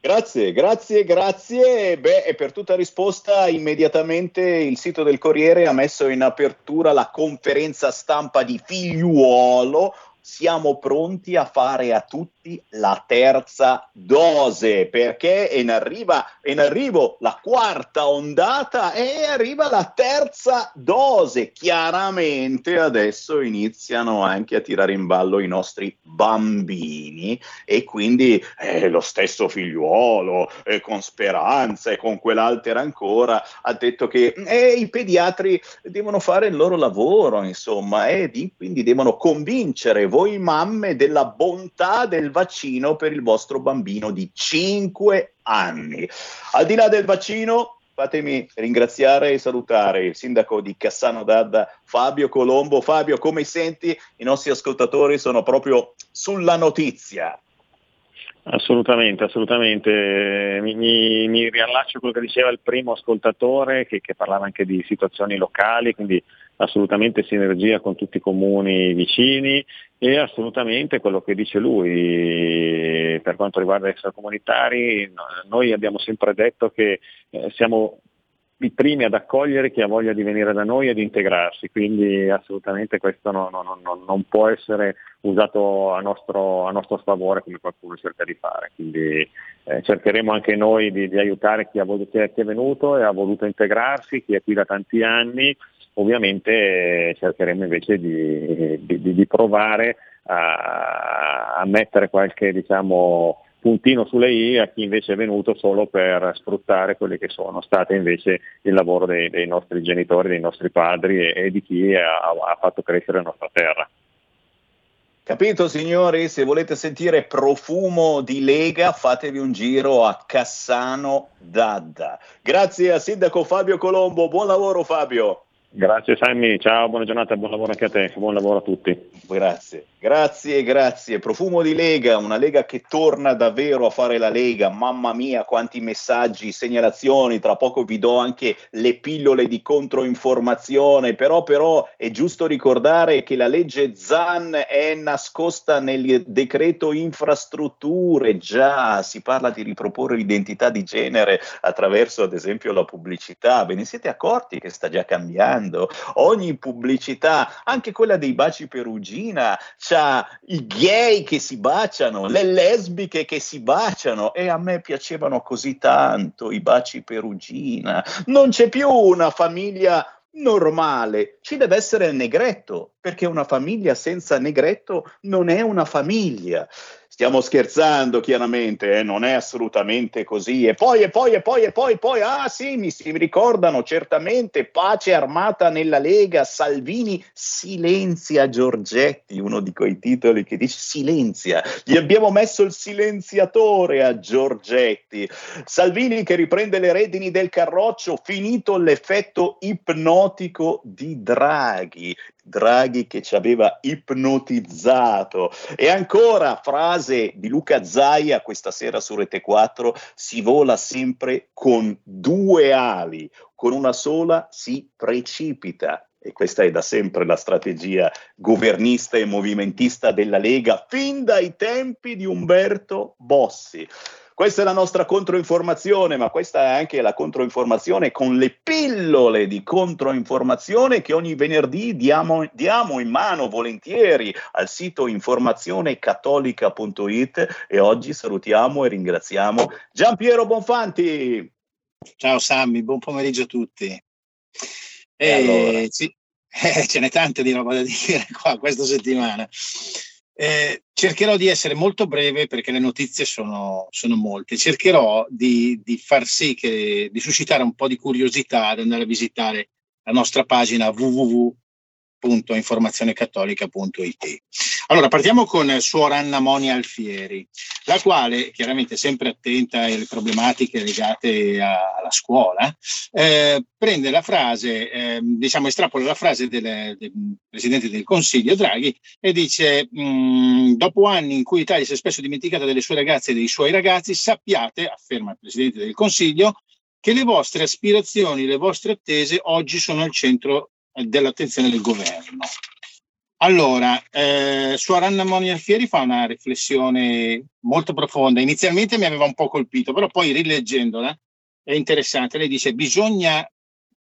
Grazie, grazie, grazie. Beh, e per tutta risposta immediatamente il sito del Corriere ha messo in apertura la conferenza stampa di figliuolo siamo pronti a fare a tutti la terza dose perché è in, arriva, è in arrivo la quarta ondata e arriva la terza dose. Chiaramente adesso iniziano anche a tirare in ballo i nostri bambini e quindi eh, lo stesso figliuolo eh, con speranza e con quell'altera ancora ha detto che eh, i pediatri devono fare il loro lavoro, insomma, e di, quindi devono convincere voi mamme della bontà del vaccino per il vostro bambino di 5 anni. Al di là del vaccino, fatemi ringraziare e salutare il sindaco di Cassano d'Adda, Fabio Colombo. Fabio, come senti? I nostri ascoltatori sono proprio sulla notizia. Assolutamente, assolutamente. Mi, mi, mi, riallaccio a quello che diceva il primo ascoltatore che, che, parlava anche di situazioni locali, quindi assolutamente sinergia con tutti i comuni vicini e assolutamente quello che dice lui per quanto riguarda gli extracomunitari. Noi abbiamo sempre detto che eh, siamo i primi ad accogliere chi ha voglia di venire da noi e di integrarsi, quindi assolutamente questo non, non, non, non può essere usato a nostro, a nostro, sfavore come qualcuno cerca di fare, quindi eh, cercheremo anche noi di, di aiutare chi, ha chi, è, venuto e ha voluto integrarsi, chi è qui da tanti anni, ovviamente eh, cercheremo invece di, di, di provare a, a, mettere qualche diciamo, puntino sulle i a chi invece è venuto solo per sfruttare quelli che sono state invece il lavoro dei, dei nostri genitori, dei nostri padri e, e di chi ha, ha fatto crescere la nostra terra. Capito signori? Se volete sentire profumo di Lega, fatevi un giro a Cassano d'Adda. Grazie a Sindaco Fabio Colombo, buon lavoro Fabio. Grazie Sammy, ciao, buona giornata, buon lavoro anche a te, buon lavoro a tutti. Grazie. Grazie, grazie. Profumo di Lega, una Lega che torna davvero a fare la Lega. Mamma mia, quanti messaggi, segnalazioni. Tra poco vi do anche le pillole di controinformazione. Però, però è giusto ricordare che la legge ZAN è nascosta nel decreto infrastrutture. Già si parla di riproporre l'identità di genere attraverso, ad esempio, la pubblicità. Ve ne siete accorti che sta già cambiando? Ogni pubblicità, anche quella dei baci perugina, c'ha i gay che si baciano, le lesbiche che si baciano e a me piacevano così tanto i baci perugina. Non c'è più una famiglia normale, ci deve essere il negretto, perché una famiglia senza negretto non è una famiglia. Stiamo scherzando chiaramente, eh? non è assolutamente così. E poi, e poi, e poi, e poi, poi, ah sì, mi si ricordano certamente pace armata nella Lega, Salvini silenzia Giorgetti, uno di quei titoli che dice silenzia. Gli abbiamo messo il silenziatore a Giorgetti. Salvini che riprende le redini del carroccio, finito l'effetto ipnotico di Draghi. Draghi che ci aveva ipnotizzato. E ancora, frase di Luca Zaia questa sera su Rete 4, si vola sempre con due ali, con una sola si precipita. E questa è da sempre la strategia governista e movimentista della Lega, fin dai tempi di Umberto Bossi. Questa è la nostra controinformazione, ma questa è anche la controinformazione con le pillole di controinformazione che ogni venerdì diamo, diamo in mano volentieri al sito informazionecattolica.it e oggi salutiamo e ringraziamo Giampiero Bonfanti. Ciao Sammy, buon pomeriggio a tutti. Eh, allora. sì, eh, ce n'è tante di roba da dire qua questa settimana. Eh, cercherò di essere molto breve perché le notizie sono, sono molte. Cercherò di, di, far sì che di suscitare un po' di curiosità ad andare a visitare la nostra pagina www www.informazionecattolica.it. Allora, partiamo con Suor Anna Moni Alfieri, la quale, chiaramente sempre attenta alle problematiche legate a, alla scuola, eh, prende la frase, eh, diciamo, estrapola la frase del, del, Presidente del Consiglio Draghi e dice, mm, dopo anni in cui l'Italia si è spesso dimenticata delle sue ragazze e dei suoi ragazzi, sappiate, afferma il Presidente del Consiglio, che le vostre aspirazioni, le vostre attese oggi sono al centro dell'attenzione del governo. Allora, eh, Suor Anna Moni Alfieri fa una riflessione molto profonda. Inizialmente mi aveva un po' colpito, però poi rileggendola è interessante. Lei dice bisogna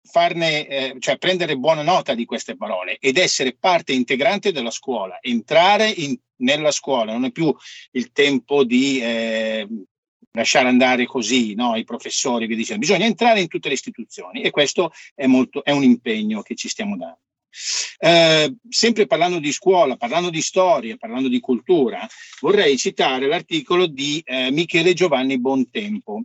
farne, eh, cioè prendere buona nota di queste parole ed essere parte integrante della scuola, entrare in, nella scuola, non è più il tempo di eh, lasciare andare così no, i professori che dicono bisogna entrare in tutte le istituzioni e questo è, molto, è un impegno che ci stiamo dando. Eh, sempre parlando di scuola, parlando di storia, parlando di cultura, vorrei citare l'articolo di eh, Michele Giovanni Bontempo,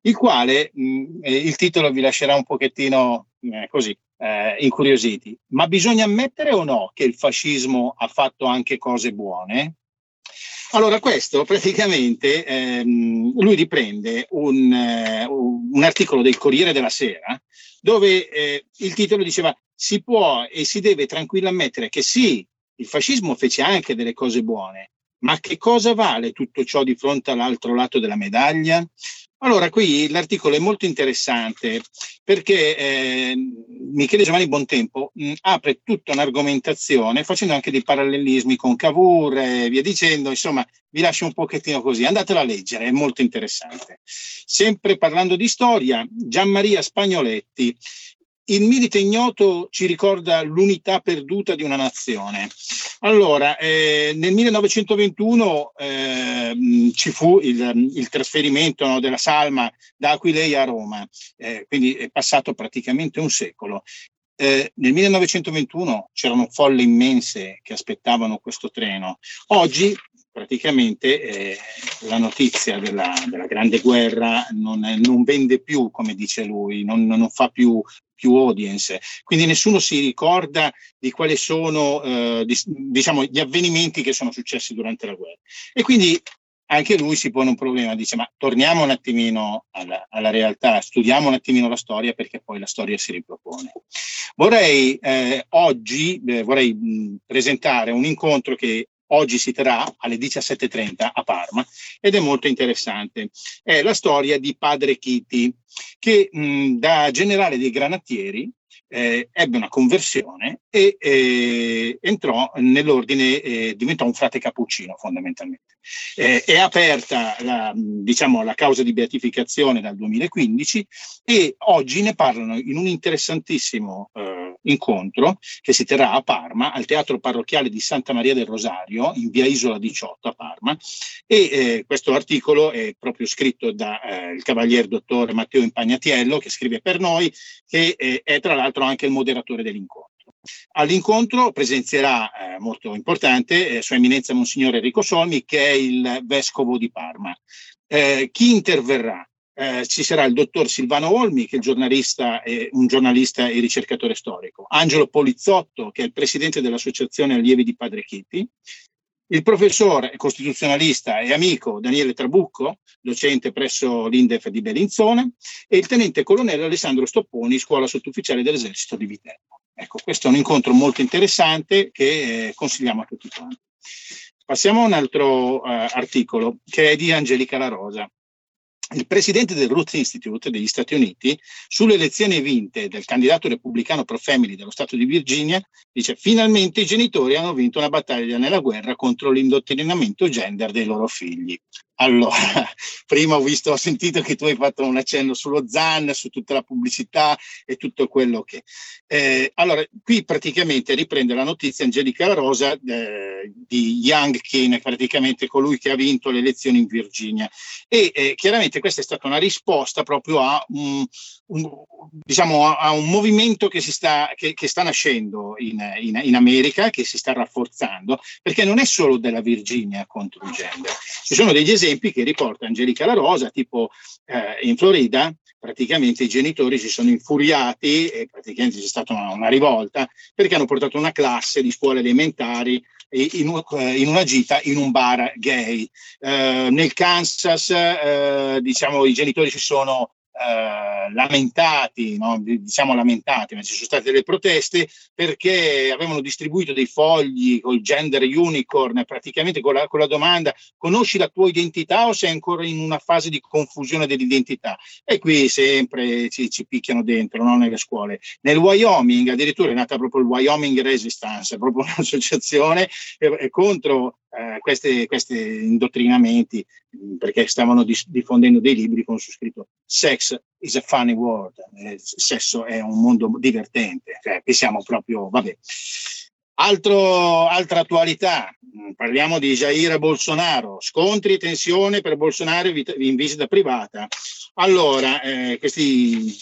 il quale mh, mm, eh, il titolo vi lascerà un pochettino eh, così eh, incuriositi. Ma bisogna ammettere o no che il fascismo ha fatto anche cose buone? Allora, questo praticamente ehm, lui riprende un, eh, un, articolo del Corriere della Sera dove eh, il titolo diceva si può e si deve tranquillamente ammettere che sì, il fascismo fece anche delle cose buone, ma che cosa vale tutto ciò di fronte all'altro lato della medaglia? Allora, qui l'articolo è molto interessante perché eh, Michele Giovanni Bontempo mh, apre tutta un'argomentazione facendo anche dei parallelismi con Cavour e via dicendo, insomma, vi lascio un pochettino così, andatelo a leggere, è molto interessante. Sempre parlando di storia, Gian Maria Spagnoletti il milite ignoto ci ricorda l'unità perduta di una nazione. Allora, eh, nel 1921 eh, ci fu il, il trasferimento no, della Salma da Aquileia a Roma, eh, quindi è passato praticamente un secolo. Eh, nel 1921 c'erano folle immense che aspettavano questo treno. Oggi praticamente eh, la notizia della, della grande guerra non, non, vende più, come dice lui, non, non fa più, più, audience. Quindi nessuno si ricorda di quali sono eh, di, diciamo, gli avvenimenti che sono successi durante la guerra. E quindi anche lui si pone un problema, dice ma torniamo un attimino alla, alla realtà, studiamo un attimino la storia perché poi la storia si ripropone. Vorrei eh, oggi eh, vorrei mh, presentare un incontro che oggi si terrà alle 17.30 a Parma ed è molto interessante. È la storia di padre Chiti che mh, da generale dei granatieri eh, ebbe una conversione e eh, entrò nell'ordine, eh, diventò un frate cappuccino fondamentalmente. Eh, è aperta la, diciamo, la causa di beatificazione dal 2015 e oggi ne parlano in un interessantissimo eh, incontro che si terrà a Parma, al Teatro Parrocchiale di Santa Maria del Rosario, in via Isola 18 a Parma. E eh, questo articolo è proprio scritto dal eh, cavalier dottor Matteo Impagnatiello, che scrive per noi, che è tra l'altro anche il moderatore dell'incontro. All'incontro presenzierà, eh, molto importante, eh, Sua Eminenza Monsignore Enrico Solmi, che è il vescovo di Parma. Eh, chi interverrà? Eh, ci sarà il dottor Silvano Olmi, che è giornalista, un giornalista e ricercatore storico, Angelo Polizzotto, che è il presidente dell'Associazione Allievi di Padre Chiti, il professor costituzionalista e amico Daniele Trabucco, docente presso l'Indef di Bellinzona, e il tenente colonnello Alessandro Stopponi, scuola sottufficiale dell'esercito di Viterbo. Ecco, questo è un incontro molto interessante che eh, consigliamo a tutti quanti. Passiamo a un altro uh, articolo che è di Angelica La Rosa. Il presidente del Ruth Institute degli Stati Uniti, sulle elezioni vinte del candidato repubblicano pro family dello Stato di Virginia, dice finalmente i genitori hanno vinto una battaglia nella guerra contro l'indottrinamento gender dei loro figli. Allora, prima ho visto, ho sentito che tu hai fatto un accenno sullo ZAN, su tutta la pubblicità e tutto quello che. Eh, allora, qui praticamente riprende la notizia Angelica La Rosa eh, di Young King, praticamente colui che ha vinto le elezioni in Virginia. E eh, chiaramente questa è stata una risposta proprio a un, un, diciamo, a un movimento che, si sta, che, che sta nascendo in, in, in America, che si sta rafforzando, perché non è solo della Virginia contro il gender. Ci sono degli esempi esempi che riporta Angelica La Rosa, tipo eh, in Florida praticamente i genitori si sono infuriati e praticamente c'è stata una, una rivolta perché hanno portato una classe di scuole elementari in, eh, in, una gita in un bar gay. Eh, nel Kansas, eh, diciamo, i genitori si sono eh, lamentati, no? diciamo lamentati, ma ci sono state delle proteste perché avevano distribuito dei fogli col gender unicorn, praticamente con la, con la, domanda conosci la tua identità o sei ancora in una fase di confusione dell'identità? E qui sempre ci, ci picchiano dentro, no? nelle scuole. Nel Wyoming addirittura è nata proprio il Wyoming Resistance, proprio un'associazione eh, contro eh, questi indottrinamenti perché stavano dis- diffondendo dei libri con su scritto Sex is a funny world, eh, sesso è un mondo divertente, cioè, siamo proprio, vabbè. Altro, altra attualità, mm, parliamo di Jair Bolsonaro, scontri e tensione per Bolsonaro in visita privata. Allora, eh, questi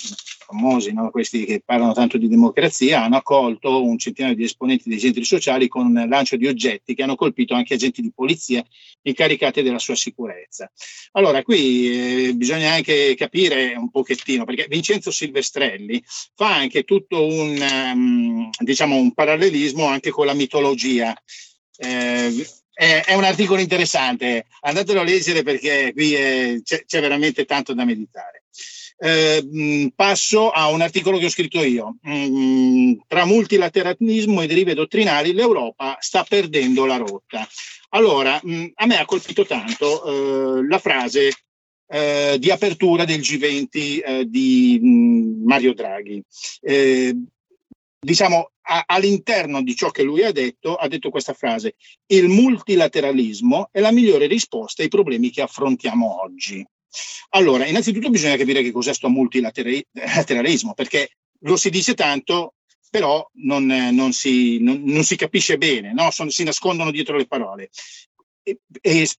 famosi, no? questi che parlano tanto di democrazia, hanno accolto un centinaio di esponenti dei centri sociali con un lancio di oggetti che hanno colpito anche agenti di polizia incaricati della sua sicurezza. Allora, qui eh, bisogna anche capire un pochettino, perché Vincenzo Silvestrelli fa anche tutto un, um, diciamo, un parallelismo anche con la mitologia. Eh, è, un articolo interessante, andatelo a leggere perché qui è, c'è, c'è veramente tanto da meditare. Eh, passo a un articolo che ho scritto io. Mm, tra multilateralismo e derive dottrinali l'Europa sta perdendo la rotta. Allora, mm, a me ha colpito tanto eh, la frase eh, di apertura del G20 eh, di mm, Mario Draghi. Diciamo, all'interno di ciò che lui ha detto, ha detto questa frase, il multilateralismo è la migliore risposta ai problemi che affrontiamo oggi. Allora, innanzitutto bisogna capire che cos'è questo multilateralismo, perché lo si dice tanto, però non, non, si, non, non si, capisce bene, no? Sono, si nascondono dietro le parole. E,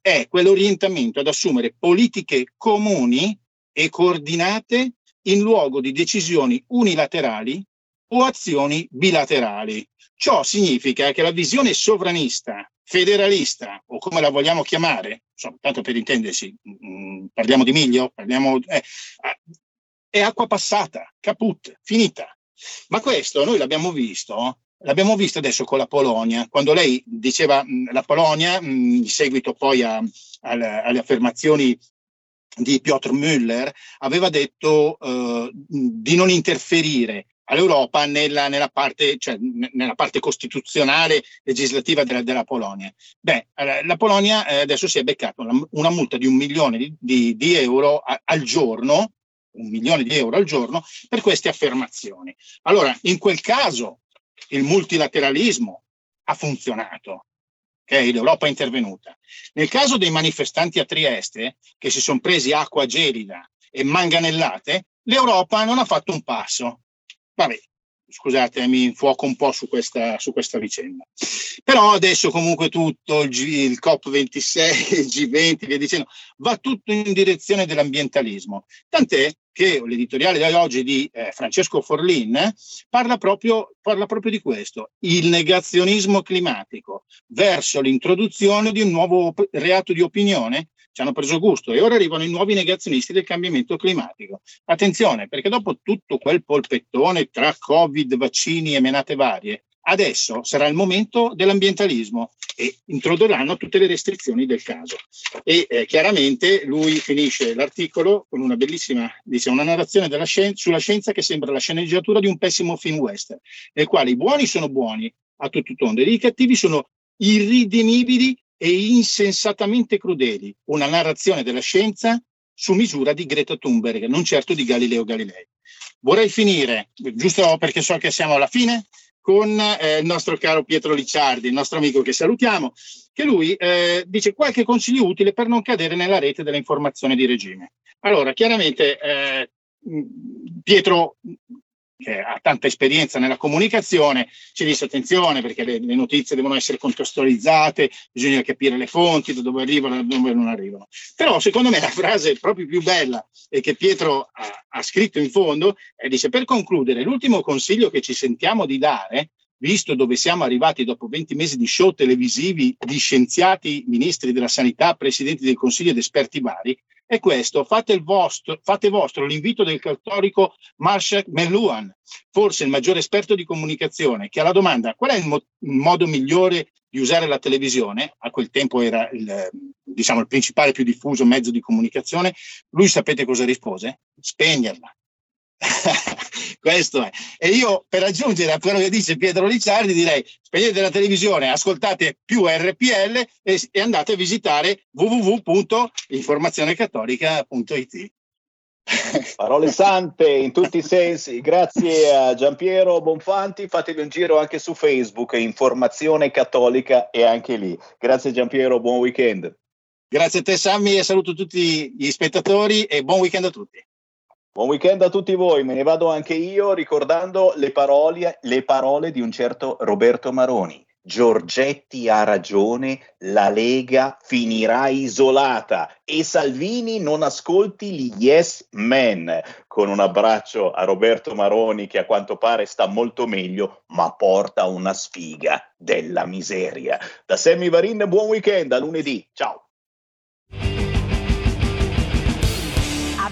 è quell'orientamento ad assumere politiche comuni e coordinate in luogo di decisioni unilaterali o azioni bilaterali. Ciò significa che la visione sovranista federalista o come la vogliamo chiamare, insomma, tanto per intendersi, mh, mm, parliamo di miglio, parliamo, eh, è acqua passata, caput, finita. Ma questo noi l'abbiamo visto, l'abbiamo visto adesso con la Polonia, quando lei diceva mh, mm, la Polonia, mh, mm, in seguito poi a, a, alle affermazioni di Piotr Müller, aveva detto uh, di non interferire all'Europa nella, nella, parte, cioè, nella parte, costituzionale legislativa della, della Polonia. Beh, la Polonia eh, adesso si è beccata una, una, multa di un milione di, di, di euro a, al giorno, un milione di euro al giorno, per queste affermazioni. Allora, in quel caso il multilateralismo ha funzionato. Okay? L'Europa è intervenuta. Nel caso dei manifestanti a Trieste, che si sono presi acqua gelida e manganellate, l'Europa non ha fatto un passo Vabbè, scusate, mi infuoco un po' su questa, su questa vicenda. Però adesso comunque tutto il, G, il COP26, il G20, via dicendo, va tutto in direzione dell'ambientalismo. Tant'è che l'editoriale di oggi di eh, Francesco Forlin parla proprio, parla proprio di questo, il negazionismo climatico verso l'introduzione di un nuovo reato di opinione ci hanno preso gusto e ora arrivano i nuovi negazionisti del cambiamento climatico. Attenzione, perché dopo tutto quel polpettone tra Covid, vaccini e menate varie, adesso sarà il momento dell'ambientalismo e introdurranno tutte le restrizioni del caso. E eh, chiaramente lui finisce l'articolo con una bellissima, dice, una narrazione scien- sulla scienza che sembra la sceneggiatura di un pessimo film western, nel quale i buoni sono buoni a tutto tondo e i cattivi sono irridimibili e insensatamente crudeli, una narrazione della scienza su misura di Greta Thunberg, non certo di Galileo Galilei. Vorrei finire, giusto perché so che siamo alla fine, con eh, il nostro caro Pietro Licciardi, il nostro amico che salutiamo, che lui eh, dice qualche consiglio utile per non cadere nella rete dell'informazione di regime. Allora, chiaramente eh, Pietro che ha tanta esperienza nella comunicazione, ci dice attenzione perché le, le, notizie devono essere contestualizzate, bisogna capire le fonti, da dove arrivano e da dove non arrivano. Però secondo me la frase proprio più bella e che Pietro ha, ha scritto in fondo è dice per concludere l'ultimo consiglio che ci sentiamo di dare visto dove siamo arrivati dopo 20 mesi di show televisivi di scienziati, ministri della sanità, presidenti del consiglio ed esperti vari, è questo, fate, vostro, fate vostro l'invito del cattolico Marshall McLuhan, forse il maggiore esperto di comunicazione, che alla domanda qual è il, mo- il modo migliore di usare la televisione, a quel tempo era il, diciamo, il principale più diffuso mezzo di comunicazione, lui sapete cosa rispose? Spegnerla. Questo è. E io per aggiungere a quello che dice Pietro Ricciardi direi spegnete la televisione, ascoltate più RPL e, e andate a visitare www.informazionecattolica.it. Parole sante in tutti i sensi. Grazie a Giampiero Bonfanti. Fatevi un giro anche su Facebook, Informazione Cattolica e anche lì. Grazie Giampiero, buon weekend. Grazie a te Sammy e saluto tutti gli spettatori e buon weekend a tutti. Buon weekend a tutti voi, me ne vado anche io ricordando le parole, le parole di un certo Roberto Maroni. Giorgetti ha ragione, la Lega finirà isolata e Salvini non ascolti gli yes men. Con un abbraccio a Roberto Maroni che a quanto pare sta molto meglio, ma porta una sfiga della miseria. Da Sammy Varin, buon weekend, a lunedì. Ciao.